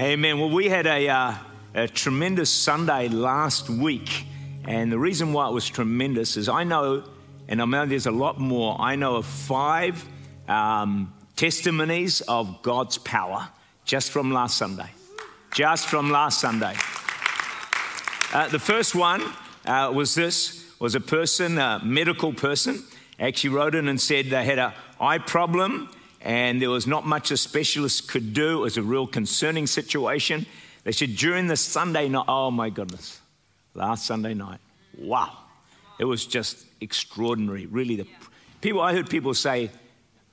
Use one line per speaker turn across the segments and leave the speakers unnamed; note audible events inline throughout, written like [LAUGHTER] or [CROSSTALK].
Amen. Well, we had a, uh, a tremendous Sunday last week. And the reason why it was tremendous is I know, and I know there's a lot more, I know of five um, testimonies of God's power just from last Sunday. Just from last Sunday. Uh, the first one uh, was this was a person, a medical person, actually wrote in and said they had a eye problem and there was not much a specialist could do. It was a real concerning situation. They said during the Sunday night, oh my goodness, last Sunday night, wow, it was just extraordinary. Really, the people I heard people say,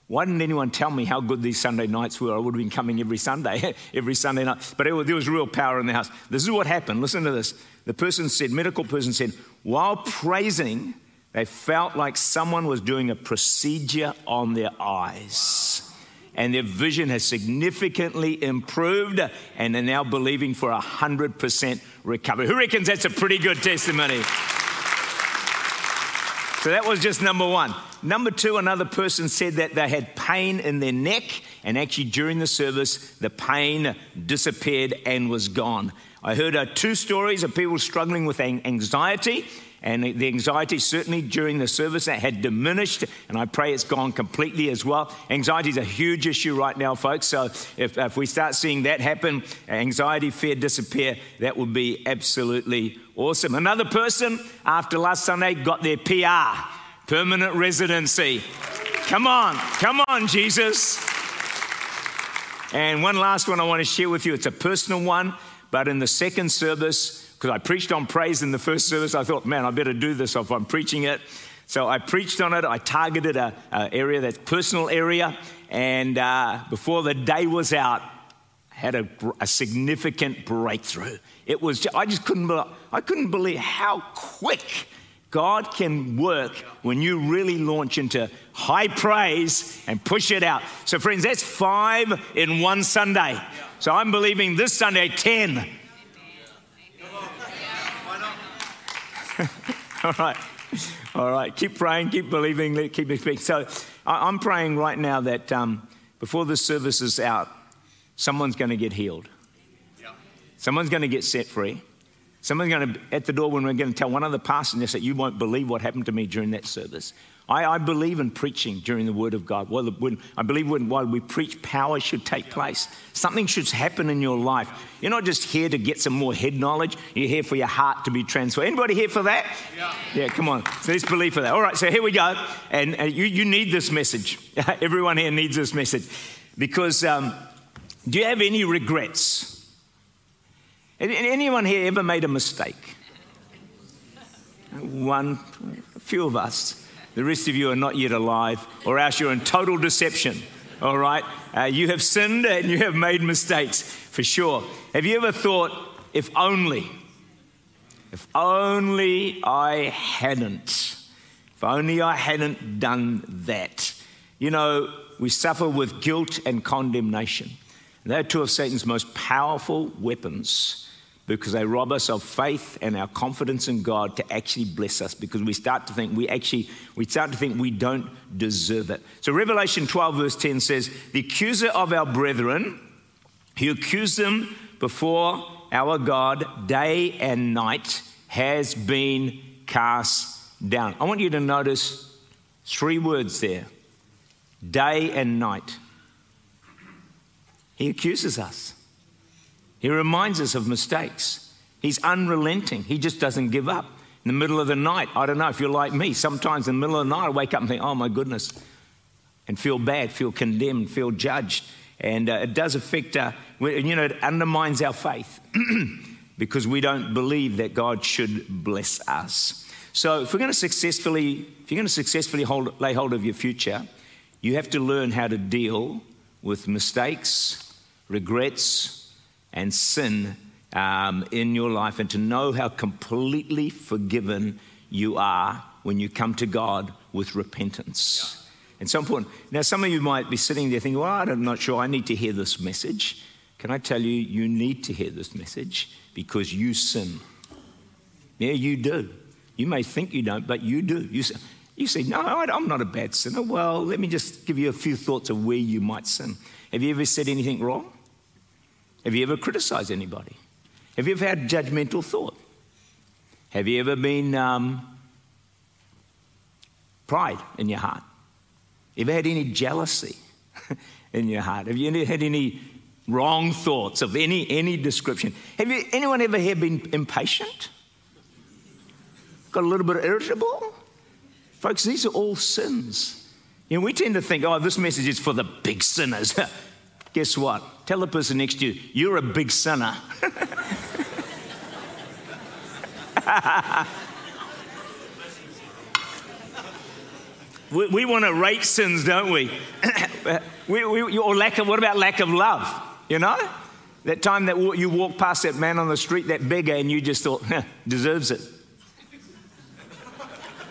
why didn't anyone tell me how good these Sunday nights were? I would have been coming every Sunday, [LAUGHS] every Sunday night. But was, there was real power in the house. This is what happened. Listen to this. The person said, medical person said, while praising, they felt like someone was doing a procedure on their eyes. And their vision has significantly improved, and they're now believing for a 100% recovery. Who reckons that's a pretty good testimony? So that was just number one. Number two, another person said that they had pain in their neck, and actually during the service, the pain disappeared and was gone. I heard uh, two stories of people struggling with anxiety, and the anxiety, certainly during the service, that had diminished, and I pray it's gone completely as well. Anxiety is a huge issue right now, folks. So if, if we start seeing that happen, anxiety, fear disappear, that would be absolutely awesome. Another person, after last Sunday, got their PR, permanent residency. Come on, come on, Jesus. And one last one I want to share with you. It's a personal one, but in the second service, because I preached on praise in the first service. I thought, man, I better do this if I'm preaching it. So I preached on it. I targeted a, area that's personal area, and uh, before the day was out, had a, a significant breakthrough. It was just, I just couldn't I couldn't believe how quick God can work when you really launch into high praise and push it out. So, friends, that's five in one Sunday. So I'm believing this Sunday ten. [LAUGHS] All right. All right. Keep praying, keep believing, keep speaking. So I'm praying right now that um, before the service is out, someone's going to get healed. Someone's going to get set free. Someone's going to, at the door, when we're going to tell one of the pastors that you won't believe what happened to me during that service. I, I believe in preaching during the Word of God. Well, when, I believe when, while we preach, power should take place. Something should happen in your life. You're not just here to get some more head knowledge. You're here for your heart to be transformed. Anybody here for that? Yeah. Yeah, come on. So let's believe for that. All right, so here we go. And uh, you, you need this message. [LAUGHS] Everyone here needs this message. Because um, do you have any regrets? Anyone here ever made a mistake? One, a few of us. The rest of you are not yet alive, or else you're in total deception. All right? Uh, you have sinned and you have made mistakes, for sure. Have you ever thought, if only, if only I hadn't, if only I hadn't done that? You know, we suffer with guilt and condemnation. they're two of Satan's most powerful weapons because they rob us of faith and our confidence in God to actually bless us because we start to think we actually we start to think we don't deserve it. So Revelation 12 verse 10 says, "The accuser of our brethren, he accused them before our God day and night has been cast down." I want you to notice three words there. Day and night. He accuses us. He reminds us of mistakes. He's unrelenting. He just doesn't give up. In the middle of the night, I don't know if you're like me, sometimes in the middle of the night, I wake up and think, oh my goodness, and feel bad, feel condemned, feel judged. And uh, it does affect, uh, you know, it undermines our faith [CLEARS THROAT] because we don't believe that God should bless us. So if we're going to successfully, if you're going to successfully hold, lay hold of your future, you have to learn how to deal with mistakes, regrets, and sin um, in your life and to know how completely forgiven you are when you come to God with repentance. Yeah. And so important. Now, some of you might be sitting there thinking, well, I'm not sure I need to hear this message. Can I tell you, you need to hear this message because you sin. Yeah, you do. You may think you don't, but you do. You you say, no, I'm not a bad sinner. Well, let me just give you a few thoughts of where you might sin. Have you ever said anything wrong? Have you ever criticized anybody? Have you ever had judgmental thought? Have you ever been um, pride in your heart? Have you ever had any jealousy [LAUGHS] in your heart? Have you had any wrong thoughts of any, any description? Have you, anyone ever here been impatient? Got a little bit irritable? Folks, these are all sins. You know, we tend to think, oh, this message is for the big sinners. [LAUGHS] Guess what? Tell the person next to you, you're a big sinner. [LAUGHS] we, we want to rate sins, don't we? [COUGHS] we, we? Or lack of, what about lack of love? You know? That time that you walked past that man on the street, that beggar, and you just thought, deserves it.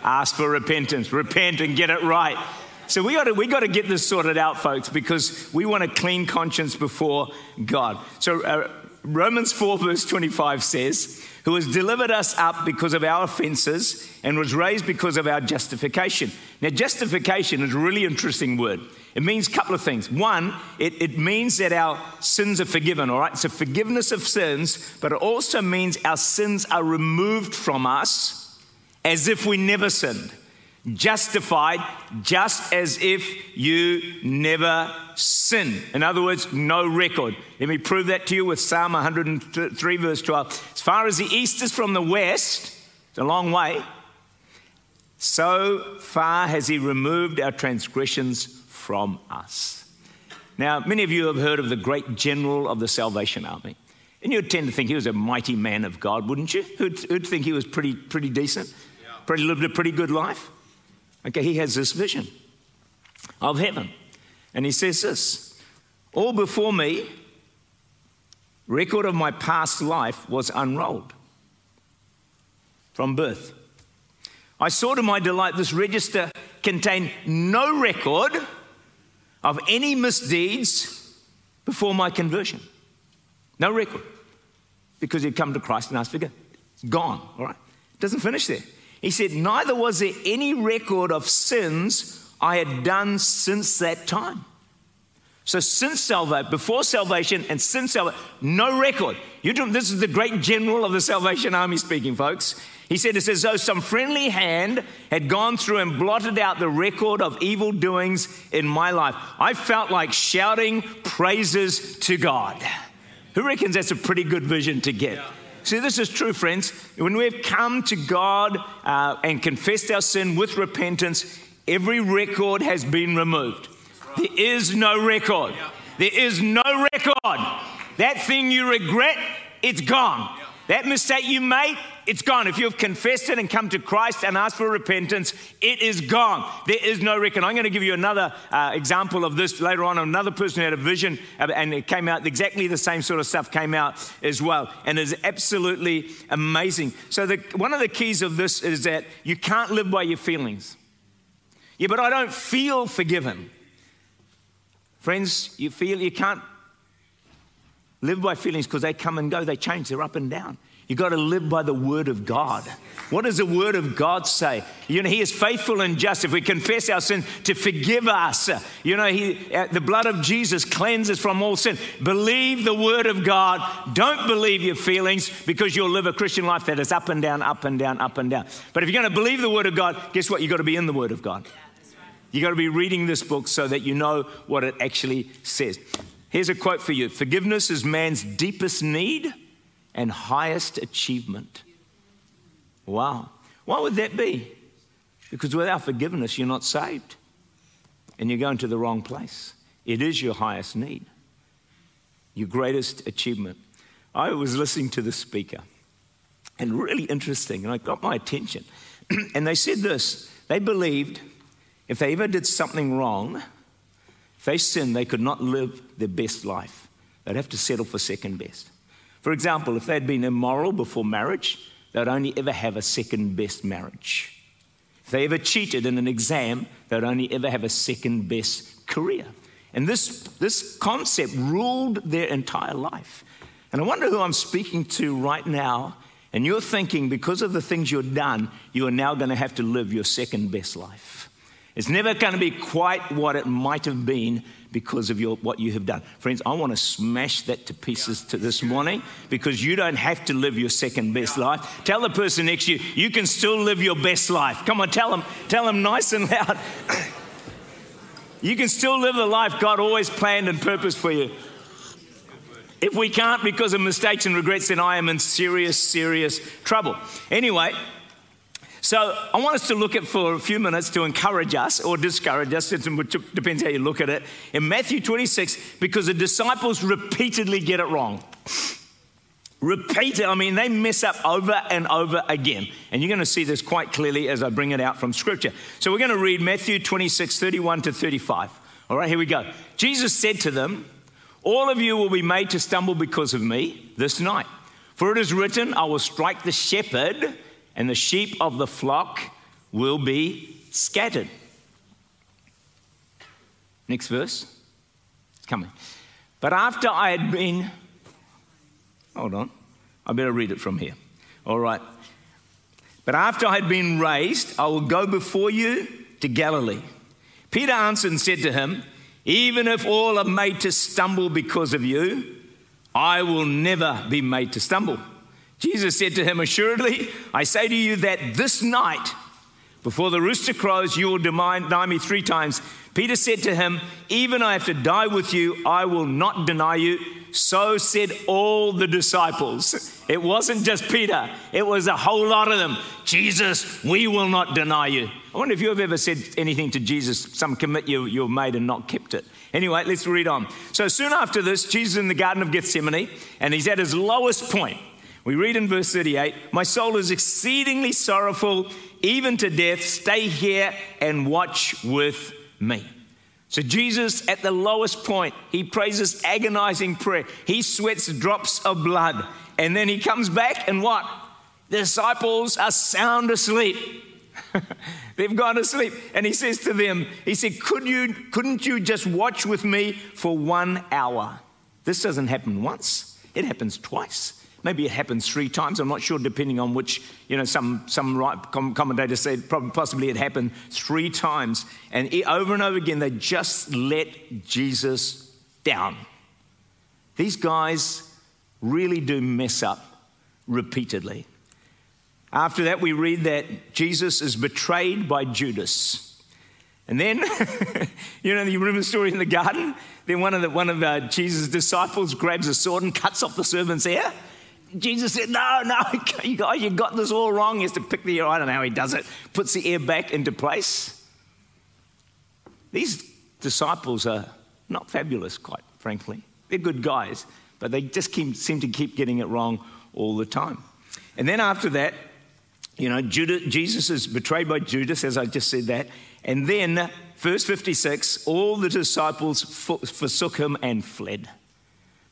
Ask for repentance, repent and get it right. So we got to we got to get this sorted out, folks, because we want a clean conscience before God. So uh, Romans 4, verse 25 says, Who has delivered us up because of our offenses and was raised because of our justification. Now, justification is a really interesting word. It means a couple of things. One, it, it means that our sins are forgiven, all right? It's a forgiveness of sins, but it also means our sins are removed from us as if we never sinned. Justified just as if you never sinned. In other words, no record. Let me prove that to you with Psalm 103, verse 12. As far as the east is from the west, it's a long way, so far has he removed our transgressions from us. Now, many of you have heard of the great general of the Salvation Army. And you'd tend to think he was a mighty man of God, wouldn't you? Who'd, who'd think he was pretty, pretty decent? pretty, lived a pretty good life. Okay, he has this vision of heaven. And he says this All before me, record of my past life was unrolled from birth. I saw to my delight this register contained no record of any misdeeds before my conversion. No record. Because he'd come to Christ and asked for forgiveness. Gone, all right? It doesn't finish there. He said, Neither was there any record of sins I had done since that time. So, since salvation, before salvation and since salvation, no record. You do, this is the great general of the Salvation Army speaking, folks. He said, It's as though some friendly hand had gone through and blotted out the record of evil doings in my life. I felt like shouting praises to God. Who reckons that's a pretty good vision to get? Yeah. See, this is true, friends. When we've come to God uh, and confessed our sin with repentance, every record has been removed. There is no record. There is no record. That thing you regret, it's gone. That mistake you made, it's gone. If you've confessed it and come to Christ and asked for repentance, it is gone. There is no record. I'm going to give you another uh, example of this later on. Another person had a vision and it came out exactly the same sort of stuff came out as well. And it's absolutely amazing. So, the, one of the keys of this is that you can't live by your feelings. Yeah, but I don't feel forgiven. Friends, you feel you can't live by feelings because they come and go, they change, they're up and down. You've got to live by the word of God. What does the word of God say? You know, He is faithful and just if we confess our sin to forgive us. You know, he, uh, the blood of Jesus cleanses from all sin. Believe the word of God. Don't believe your feelings because you'll live a Christian life that is up and down, up and down, up and down. But if you're going to believe the word of God, guess what? You've got to be in the word of God. You've got to be reading this book so that you know what it actually says. Here's a quote for you Forgiveness is man's deepest need and highest achievement. Wow. Why would that be? Because without forgiveness, you're not saved and you're going to the wrong place. It is your highest need, your greatest achievement. I was listening to the speaker and really interesting, and I got my attention. [CLEARS THROAT] and they said this they believed if they ever did something wrong, if they sinned, they could not live their best life. They'd have to settle for second best. For example, if they'd been immoral before marriage, they'd only ever have a second best marriage. If they ever cheated in an exam, they'd only ever have a second best career. And this, this concept ruled their entire life. And I wonder who I'm speaking to right now. And you're thinking, because of the things you've done, you are now going to have to live your second best life. It's never going to be quite what it might have been because of your, what you have done. Friends, I want to smash that to pieces to this morning because you don't have to live your second best life. Tell the person next to you, you can still live your best life. Come on, tell them, tell them nice and loud. [COUGHS] you can still live the life God always planned and purposed for you. If we can't because of mistakes and regrets, then I am in serious, serious trouble. Anyway, so I want us to look at for a few minutes to encourage us or discourage us, it depends how you look at it, in Matthew 26, because the disciples repeatedly get it wrong. Repeat it, I mean, they mess up over and over again. And you're going to see this quite clearly as I bring it out from Scripture. So we're going to read Matthew 26, 31 to 35. All right, here we go. Jesus said to them, All of you will be made to stumble because of me this night. For it is written, I will strike the shepherd and the sheep of the flock will be scattered. Next verse. It's coming. But after I had been, hold on, I better read it from here. All right. But after I had been raised, I will go before you to Galilee. Peter answered and said to him, Even if all are made to stumble because of you, I will never be made to stumble. Jesus said to him, Assuredly, I say to you that this night, before the rooster crows, you will deny me three times. Peter said to him, Even I have to die with you, I will not deny you. So said all the disciples. It wasn't just Peter, it was a whole lot of them. Jesus, we will not deny you. I wonder if you have ever said anything to Jesus, some commit you, you've made and not kept it. Anyway, let's read on. So soon after this, Jesus is in the Garden of Gethsemane, and he's at his lowest point. We read in verse 38 My soul is exceedingly sorrowful, even to death. Stay here and watch with me. So, Jesus, at the lowest point, he prays this agonizing prayer. He sweats drops of blood. And then he comes back, and what? The disciples are sound asleep. [LAUGHS] They've gone to sleep. And he says to them, He said, Could you, Couldn't you just watch with me for one hour? This doesn't happen once, it happens twice. Maybe it happens three times. I'm not sure, depending on which, you know, some, some right commentators said probably, possibly it happened three times. And over and over again, they just let Jesus down. These guys really do mess up repeatedly. After that, we read that Jesus is betrayed by Judas. And then, [LAUGHS] you know, you remember the story in the garden? Then one of, the, one of uh, Jesus' disciples grabs a sword and cuts off the servant's ear. Jesus said, No, no, [LAUGHS] you guys, you got this all wrong. He has to pick the ear. I don't know how he does it. Puts the ear back into place. These disciples are not fabulous, quite frankly. They're good guys, but they just keep, seem to keep getting it wrong all the time. And then after that, you know, Judas, Jesus is betrayed by Judas, as I just said that. And then, verse 56, all the disciples forsook him and fled.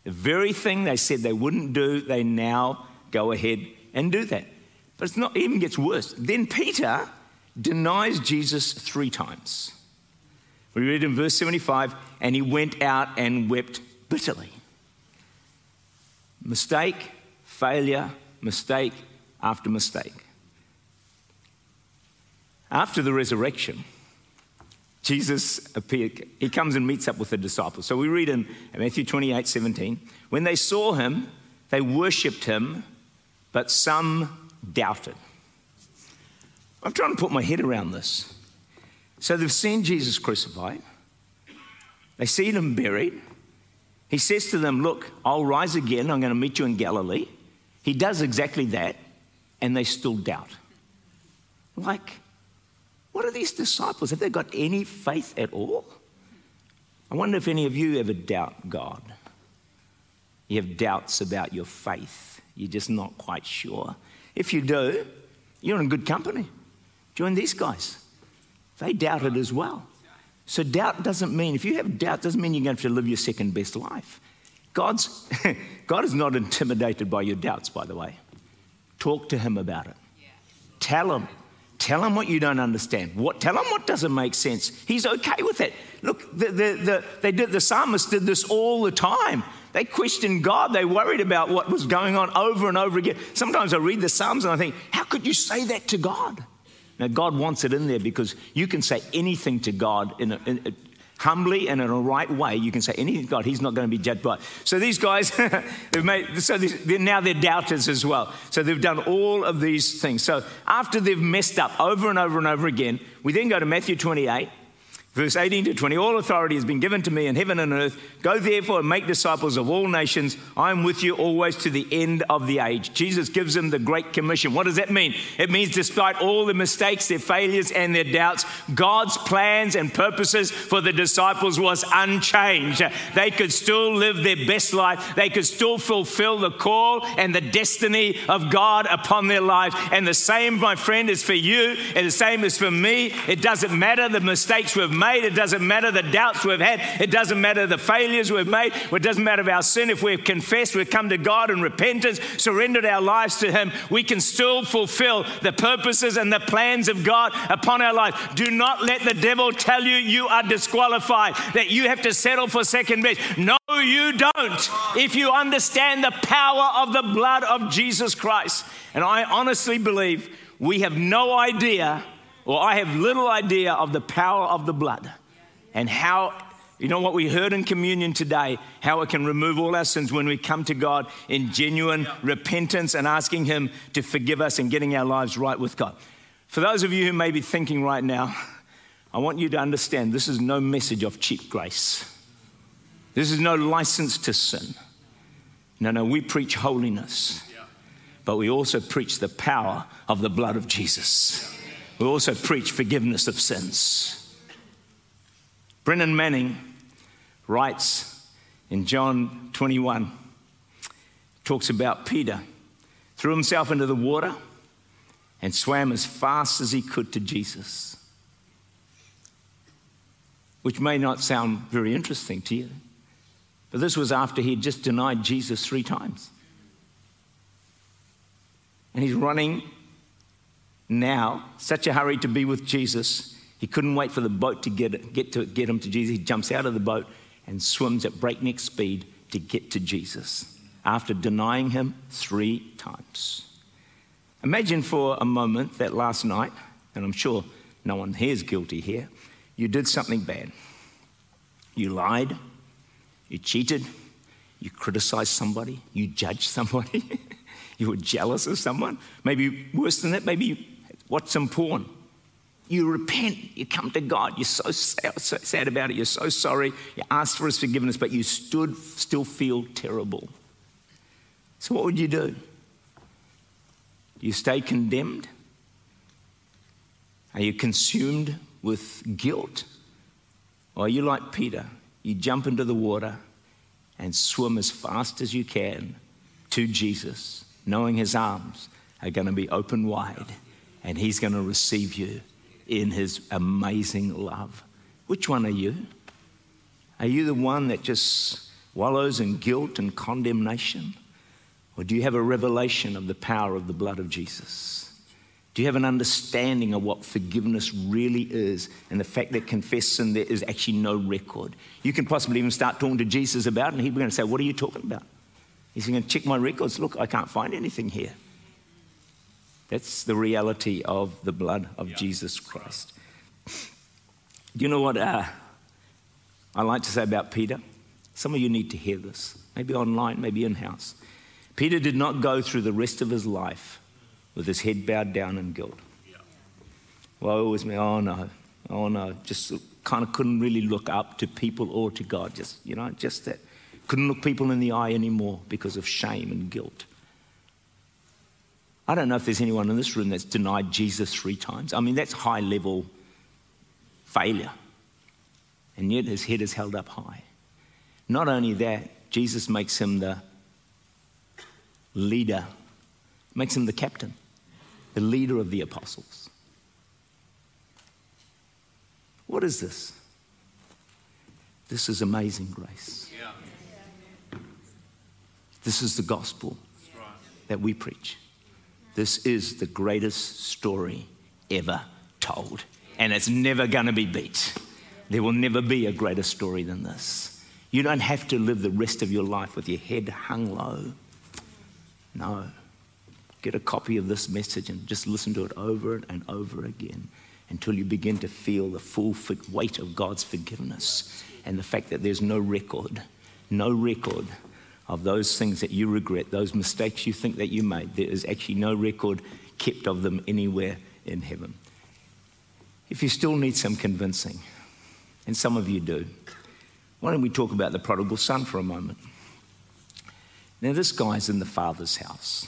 The very thing they said they wouldn't do, they now go ahead and do that. But it's not it even gets worse. Then Peter denies Jesus three times. We read in verse 75, and he went out and wept bitterly. Mistake, failure, mistake after mistake. After the resurrection, Jesus appeared, he comes and meets up with the disciples. So we read in Matthew 28 17, when they saw him, they worshipped him, but some doubted. I'm trying to put my head around this. So they've seen Jesus crucified, they see him buried. He says to them, Look, I'll rise again, I'm going to meet you in Galilee. He does exactly that, and they still doubt. Like, what are these disciples? Have they got any faith at all? I wonder if any of you ever doubt God. You have doubts about your faith. You're just not quite sure. If you do, you're in good company. Join these guys. They doubted as well. So doubt doesn't mean, if you have doubt, doesn't mean you're going to have to live your second best life. God's, [LAUGHS] God is not intimidated by your doubts, by the way. Talk to him about it. Tell him Tell him what you don't understand. What, tell him what doesn't make sense. He's okay with it. Look, the, the, the, they did, the psalmist did this all the time. They questioned God. They worried about what was going on over and over again. Sometimes I read the Psalms and I think, how could you say that to God? Now, God wants it in there because you can say anything to God in, a, in humbly and in a right way. You can say anything God. He's not going to be judged by. So these guys, [LAUGHS] they've made. So they're, now they're doubters as well. So they've done all of these things. So after they've messed up over and over and over again, we then go to Matthew 28. Verse 18 to 20 All authority has been given to me in heaven and earth. Go therefore and make disciples of all nations. I am with you always to the end of the age. Jesus gives them the Great Commission. What does that mean? It means, despite all the mistakes, their failures, and their doubts, God's plans and purposes for the disciples was unchanged. They could still live their best life, they could still fulfill the call and the destiny of God upon their lives. And the same, my friend, is for you, and the same is for me. It doesn't matter the mistakes we've made made. It doesn't matter the doubts we've had. It doesn't matter the failures we've made. It doesn't matter our sin. If we've confessed, we've come to God in repentance, surrendered our lives to Him, we can still fulfill the purposes and the plans of God upon our life. Do not let the devil tell you you are disqualified, that you have to settle for second best. No, you don't. If you understand the power of the blood of Jesus Christ. And I honestly believe we have no idea well, I have little idea of the power of the blood and how, you know, what we heard in communion today, how it can remove all our sins when we come to God in genuine repentance and asking Him to forgive us and getting our lives right with God. For those of you who may be thinking right now, I want you to understand this is no message of cheap grace. This is no license to sin. No, no, we preach holiness, but we also preach the power of the blood of Jesus. We also preach forgiveness of sins. Brennan Manning writes in John 21, talks about Peter, threw himself into the water and swam as fast as he could to Jesus. Which may not sound very interesting to you, but this was after he had just denied Jesus three times. And he's running now, such a hurry to be with Jesus, he couldn't wait for the boat to get, get, to get him to Jesus. He jumps out of the boat and swims at breakneck speed to get to Jesus after denying him three times. Imagine for a moment that last night, and I'm sure no one here is guilty here, you did something bad. You lied, you cheated, you criticized somebody, you judged somebody, [LAUGHS] you were jealous of someone. Maybe worse than that, maybe you What's important? You repent, you come to God, you're so sad, so sad about it, you're so sorry, you ask for his forgiveness, but you stood, still feel terrible. So, what would you do? Do you stay condemned? Are you consumed with guilt? Or are you like Peter? You jump into the water and swim as fast as you can to Jesus, knowing his arms are going to be open wide and He's going to receive you in His amazing love. Which one are you? Are you the one that just wallows in guilt and condemnation? Or do you have a revelation of the power of the blood of Jesus? Do you have an understanding of what forgiveness really is and the fact that confessing there is actually no record? You can possibly even start talking to Jesus about it, and he's going to say, What are you talking about? He's going to check my records. Look, I can't find anything here. That's the reality of the blood of yeah. Jesus Christ. Do you know what uh, I like to say about Peter? Some of you need to hear this, maybe online, maybe in house. Peter did not go through the rest of his life with his head bowed down in guilt. Yeah. Well, I always mean, oh no, oh no, just kind of couldn't really look up to people or to God. Just, you know, just that. Couldn't look people in the eye anymore because of shame and guilt. I don't know if there's anyone in this room that's denied Jesus three times. I mean, that's high level failure. And yet his head is held up high. Not only that, Jesus makes him the leader, makes him the captain, the leader of the apostles. What is this? This is amazing grace. This is the gospel that we preach. This is the greatest story ever told, and it's never going to be beat. There will never be a greater story than this. You don't have to live the rest of your life with your head hung low. No. get a copy of this message and just listen to it over and over again until you begin to feel the full weight of God's forgiveness and the fact that there's no record, no record of those things that you regret, those mistakes you think that you made. There is actually no record kept of them anywhere in heaven. If you still need some convincing, and some of you do, why don't we talk about the prodigal son for a moment? Now, this guy's in the father's house,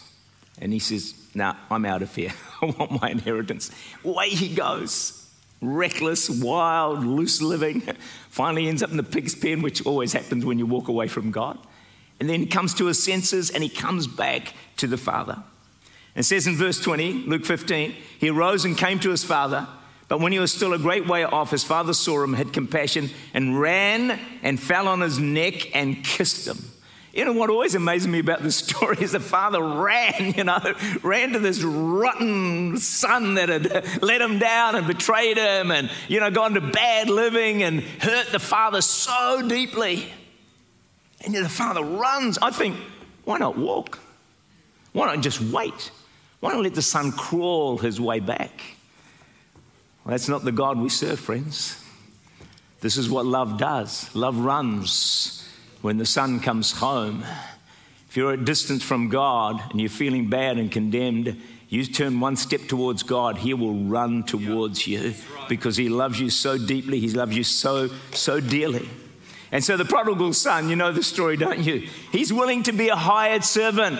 and he says, Now, nah, I'm out of here. [LAUGHS] I want my inheritance. Away he goes. Reckless, wild, loose living. [LAUGHS] Finally ends up in the pig's pen, which always happens when you walk away from God. And then he comes to his senses and he comes back to the father. It says in verse 20, Luke 15, he arose and came to his father. But when he was still a great way off, his father saw him, had compassion, and ran and fell on his neck and kissed him. You know what always amazes me about this [LAUGHS] story is the father ran, you know, ran to this rotten son that had [LAUGHS] let him down and betrayed him and, you know, gone to bad living and hurt the father so deeply. And the father runs. I think, why not walk? Why not just wait? Why not let the son crawl his way back? Well, that's not the God we serve, friends. This is what love does. Love runs when the son comes home. If you're at distance from God and you're feeling bad and condemned, you turn one step towards God, He will run towards you because He loves you so deeply. He loves you so, so dearly. And so the prodigal son, you know the story, don't you? He's willing to be a hired servant.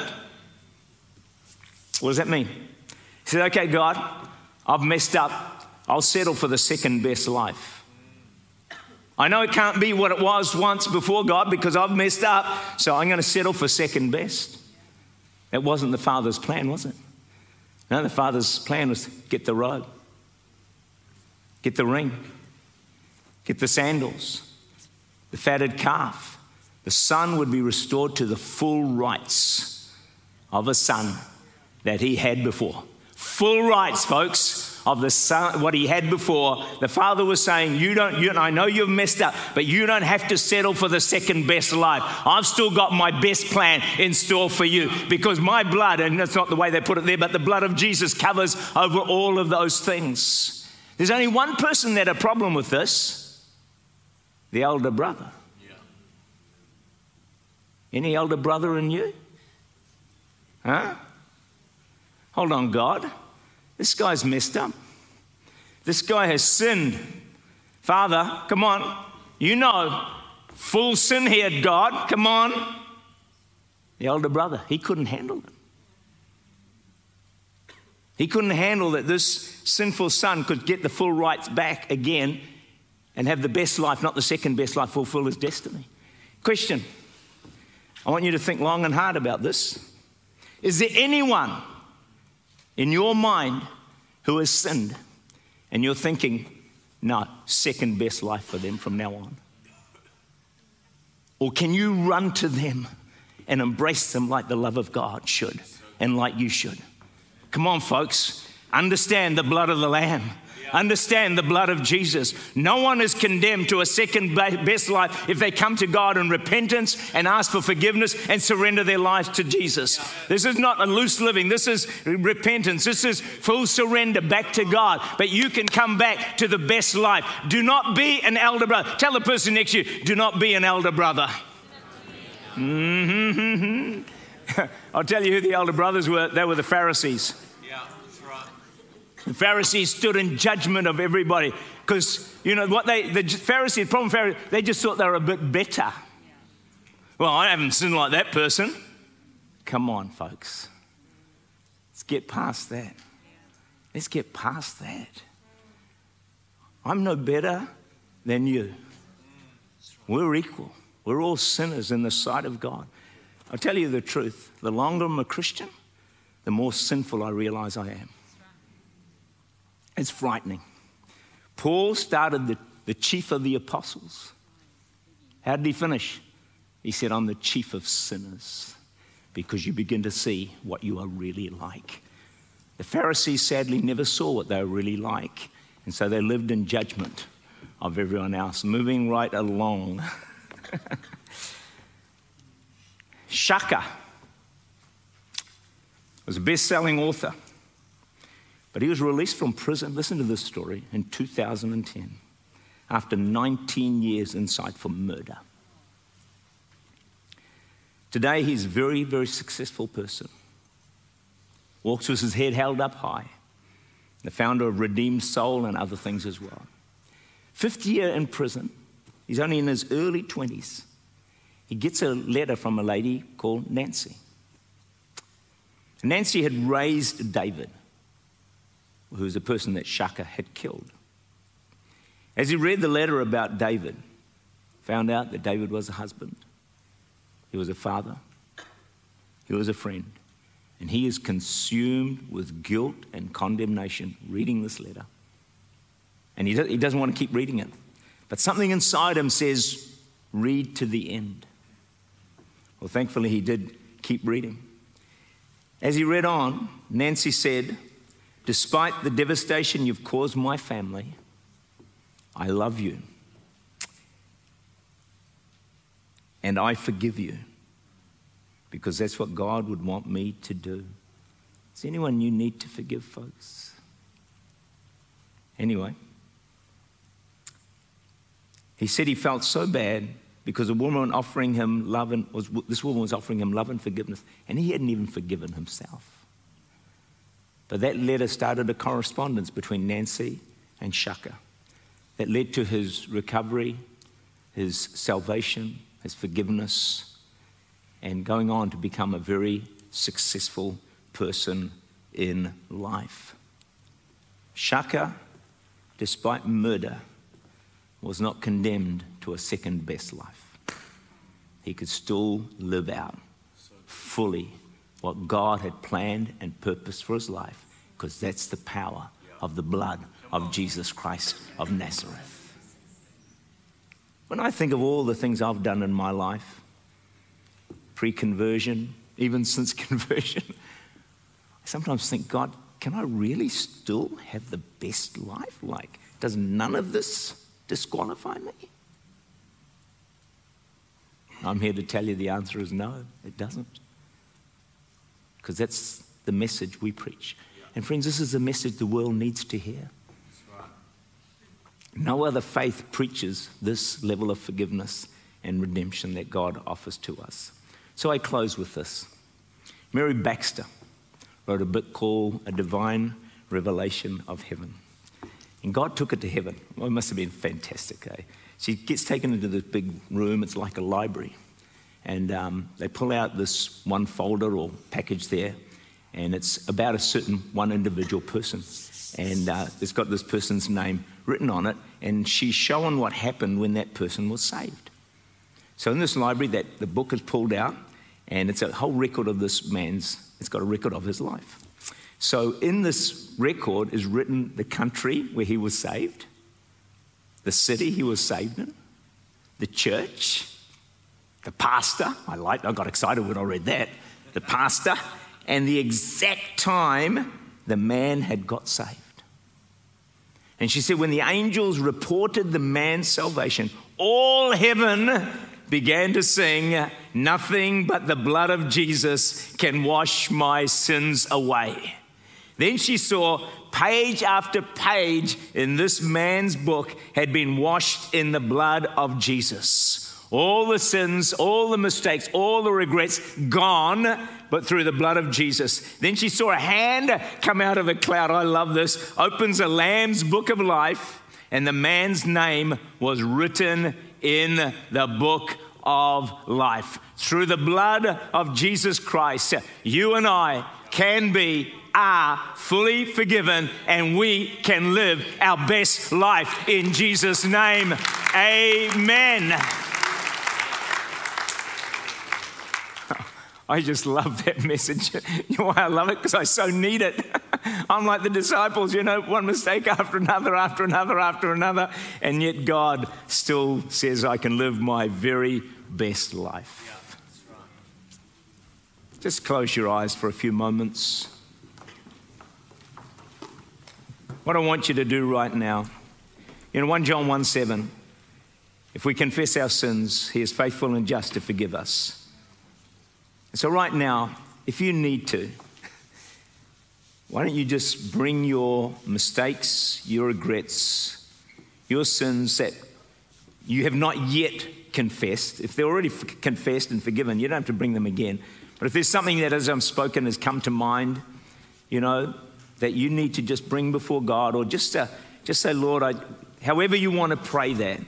What does that mean? He said, Okay, God, I've messed up. I'll settle for the second best life. I know it can't be what it was once before God because I've messed up, so I'm going to settle for second best. It wasn't the Father's plan, was it? No, the Father's plan was get the robe, get the ring, get the sandals, the fatted calf. The son would be restored to the full rights of a son that he had before. Full rights, folks, of the son, what he had before. The father was saying, "You don't. You, I know you've messed up, but you don't have to settle for the second best life. I've still got my best plan in store for you because my blood, and that's not the way they put it there, but the blood of Jesus covers over all of those things. There's only one person that had a problem with this: the elder brother. Any elder brother in you? Huh? Hold on, God. This guy's messed up. This guy has sinned. Father, come on. You know, full sin here, God. Come on. The elder brother, he couldn't handle it. He couldn't handle that this sinful son could get the full rights back again and have the best life, not the second best life, fulfill his destiny. Question I want you to think long and hard about this. Is there anyone in your mind who has sinned and you're thinking, no, second best life for them from now on? Or can you run to them and embrace them like the love of God should and like you should? Come on, folks, understand the blood of the Lamb Understand the blood of Jesus. No one is condemned to a second best life if they come to God in repentance and ask for forgiveness and surrender their life to Jesus. This is not a loose living. This is repentance. This is full surrender back to God. But you can come back to the best life. Do not be an elder brother. Tell the person next to you, do not be an elder brother. Mm-hmm. [LAUGHS] I'll tell you who the elder brothers were. They were the Pharisees. The Pharisees stood in judgment of everybody because, you know, what they, the Pharisees, problem Pharisees, they just thought they were a bit better. Well, I haven't sinned like that person. Come on, folks. Let's get past that. Let's get past that. I'm no better than you. We're equal. We're all sinners in the sight of God. I'll tell you the truth the longer I'm a Christian, the more sinful I realize I am. It's frightening. Paul started the, the chief of the apostles. How did he finish? He said, I'm the chief of sinners because you begin to see what you are really like. The Pharisees sadly never saw what they were really like, and so they lived in judgment of everyone else, moving right along. [LAUGHS] Shaka. was a best selling author. But he was released from prison, listen to this story, in 2010 after 19 years inside for murder. Today, he's a very, very successful person. Walks with his head held up high. The founder of Redeemed Soul and other things as well. Fifth year in prison. He's only in his early 20s. He gets a letter from a lady called Nancy. Nancy had raised David, who was a person that Shaka had killed. As he read the letter about David, found out that David was a husband, he was a father, he was a friend, and he is consumed with guilt and condemnation reading this letter. And he doesn't want to keep reading it. But something inside him says, read to the end. Well, thankfully, he did keep reading. As he read on, Nancy said, Despite the devastation you've caused my family, I love you. And I forgive you because that's what God would want me to do. Is anyone you need to forgive, folks? Anyway, he said he felt so bad because a woman offering him love and was, this woman was offering him love and forgiveness, and he hadn't even forgiven himself. But that letter started a correspondence between Nancy and Shaka that led to his recovery, his salvation, his forgiveness, and going on to become a very successful person in life. Shaka, despite murder, was not condemned to a second best life. He could still live out fully what God had planned and purposed for his life, because that's the power of the blood of Jesus Christ of Nazareth. When I think of all the things I've done in my life, pre conversion, even since [LAUGHS] conversion, I sometimes think, God, can I really still have the best life? Like, does none of this disqualify me? I'm here to tell you the answer is no, it doesn't. Because that's the message we preach. And friends, this is the message the world needs to hear. No other faith preaches this level of forgiveness and redemption that God offers to us. So I close with this. Mary Baxter wrote a book called A Divine Revelation of Heaven. And God took it to heaven. Well, it must have been fantastic. Eh? She gets taken into this big room, it's like a library. And um, they pull out this one folder or package there, and it's about a certain one individual person. And uh, it's got this person's name written on it, and she's shown what happened when that person was saved. So in this library, that the book is pulled out, and it's a whole record of this man's. It's got a record of his life. So in this record is written the country where he was saved, the city he was saved in, the church, the pastor. I liked. I got excited when I read that. The pastor, and the exact time the man had got saved. And she said, when the angels reported the man's salvation, all heaven began to sing, Nothing but the blood of Jesus can wash my sins away. Then she saw page after page in this man's book had been washed in the blood of Jesus. All the sins, all the mistakes, all the regrets gone, but through the blood of Jesus. Then she saw a hand come out of a cloud. I love this. Opens a lamb's book of life, and the man's name was written in the book of life. Through the blood of Jesus Christ, you and I can be are fully forgiven and we can live our best life in Jesus' name. Amen. I just love that message. [LAUGHS] You know why I love it? Because I so need it. [LAUGHS] I'm like the disciples, you know, one mistake after another, after another, after another. And yet God still says I can live my very best life. Yeah, right. Just close your eyes for a few moments. What I want you to do right now, in 1 John 1 7, if we confess our sins, he is faithful and just to forgive us so, right now, if you need to, Why don't you just bring your mistakes, your regrets, your sins that you have not yet confessed? If they're already f- confessed and forgiven, you don't have to bring them again. But if there's something that, as I'm spoken, has come to mind, you know, that you need to just bring before God, or just, uh, just say, Lord, I, however you want to pray that,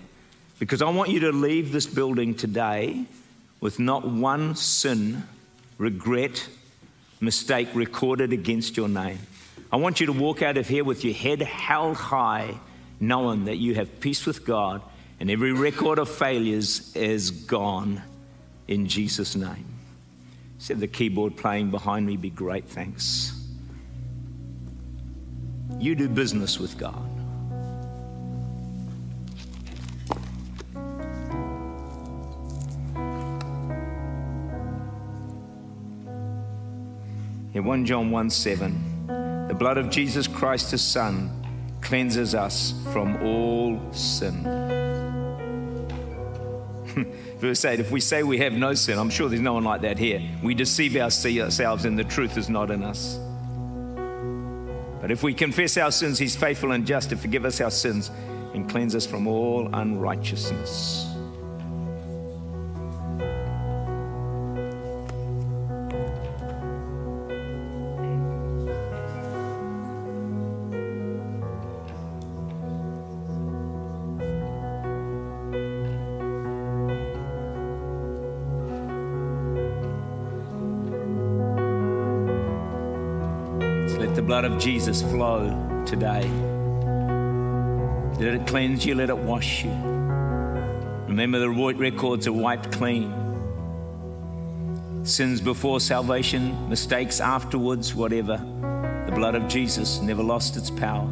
because I want you to leave this building today with not one sin, regret, mistake recorded against your name. I want you to walk out of here with your head held high, knowing that you have peace with God and every record of failures is gone in Jesus' name. Said the keyboard playing behind me, be great, thanks. You do business with God. In 1 John 1 7, the blood of Jesus Christ, his Son, cleanses us from all sin. [LAUGHS] Verse 8 If we say we have no sin, I'm sure there's no one like that here. We deceive ourselves and the truth is not in us. But if we confess our sins, He's faithful and just to forgive us our sins and cleanse us from all unrighteousness. Blood of Jesus flow today. Let it cleanse you, let it wash you. Remember, the records are wiped clean. Sins before salvation, mistakes afterwards, whatever. The blood of Jesus never lost its power.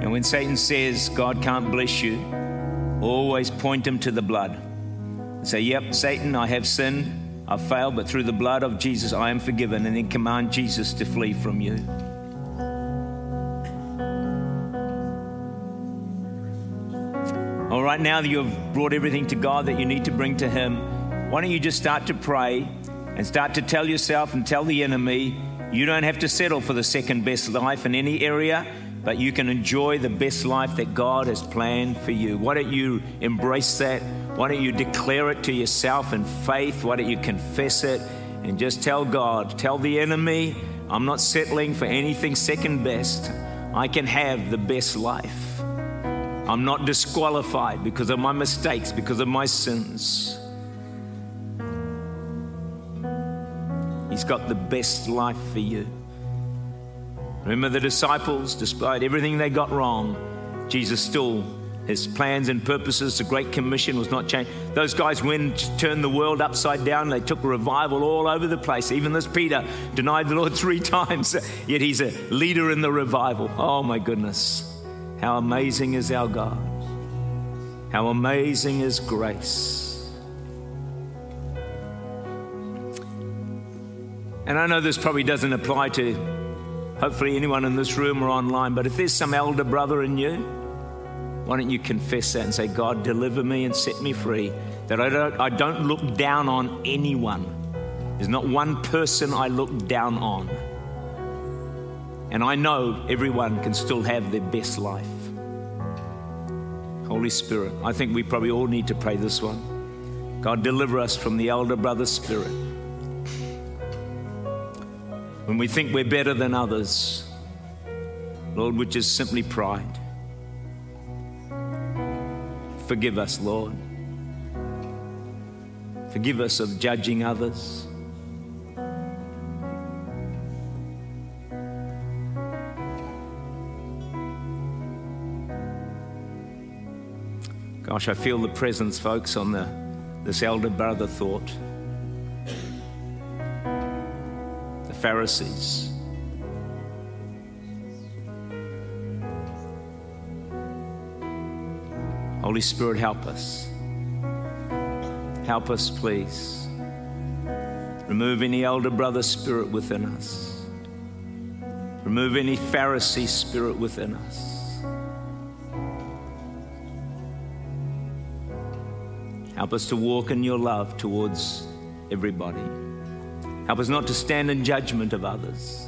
And when Satan says God can't bless you, Always point them to the blood. Say, Yep, Satan, I have sinned, I've failed, but through the blood of Jesus I am forgiven, and then command Jesus to flee from you. All right, now that you've brought everything to God that you need to bring to Him, why don't you just start to pray and start to tell yourself and tell the enemy, you don't have to settle for the second best life in any area but you can enjoy the best life that God has planned for you. Why don't you embrace that? Why don't you declare it to yourself in faith? Why don't you confess it and just tell God, tell the enemy, I'm not settling for anything second best. I can have the best life. I'm not disqualified because of my mistakes, because of my sins. He's got the best life for you. Remember the disciples, despite everything they got wrong, Jesus still, his plans and purposes, the Great Commission was not changed. Those guys went, turned the world upside down. They took revival all over the place. Even this Peter denied the Lord [LAUGHS] three times, yet he's a leader in the revival. Oh my goodness. How amazing is our God! How amazing is grace. And I know this probably doesn't apply to hopefully anyone in this room or online, but if there's some elder brother in you, why don't you confess that and say, God, deliver me and set me free, that I don't, I don't look down on anyone. There's not one person I look down on. And I know everyone can still have their best life. Holy Spirit, I think we probably all need to pray this one. God, deliver us from the elder brother spirit when we think we're better than others, Lord, which is simply pride. Forgive us, Lord. Forgive us of judging others. Gosh, I feel the presence, folks, on the, this elder brother thought. Pharisees. Holy Spirit, help us. Help us, please. Remove any elder brother spirit within us. Remove any Pharisee spirit within us. Help us to walk in your love towards everybody. Help us not to stand in judgment of others.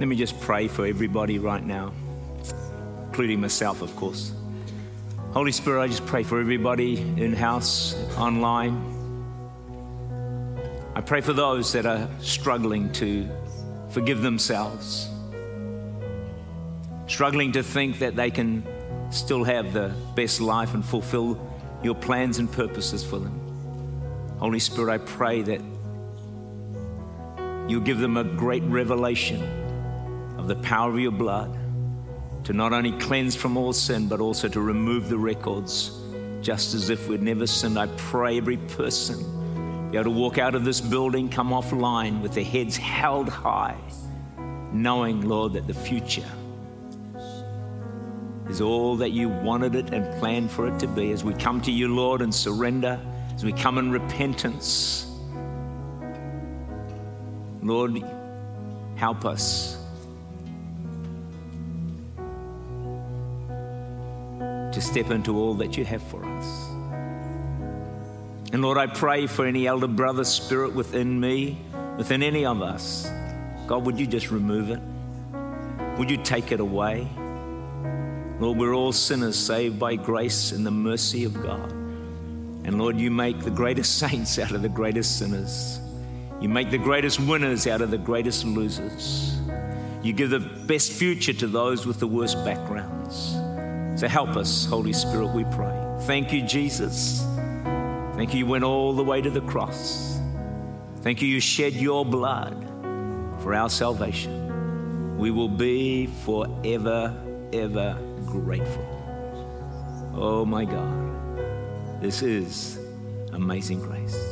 Let me just pray for everybody right now, including myself, of course. Holy Spirit, I just pray for everybody in house, online. I pray for those that are struggling to forgive themselves, struggling to think that they can still have the best life and fulfill your plans and purposes for them. Holy Spirit, I pray that you'll give them a great revelation of the power of your blood to not only cleanse from all sin, but also to remove the records, just as if we'd never sinned. I pray every person be able to walk out of this building, come offline with their heads held high, knowing, Lord, that the future is all that you wanted it and planned for it to be. As we come to you, Lord, and surrender, as we come in repentance, Lord, help us to step into all that you have for us. And Lord, I pray for any elder brother spirit within me, within any of us. God, would you just remove it? Would you take it away? Lord, we're all sinners saved by grace and the mercy of God. And Lord, you make the greatest [LAUGHS] saints out of the greatest sinners. You make the greatest winners out of the greatest losers. You give the best future to those with the worst backgrounds. So help us, Holy Spirit, we pray. Thank you, Jesus. Thank you, you went all the way to the cross. Thank you, you shed your blood for our salvation. We will be forever, ever grateful. Oh my God, this is amazing grace.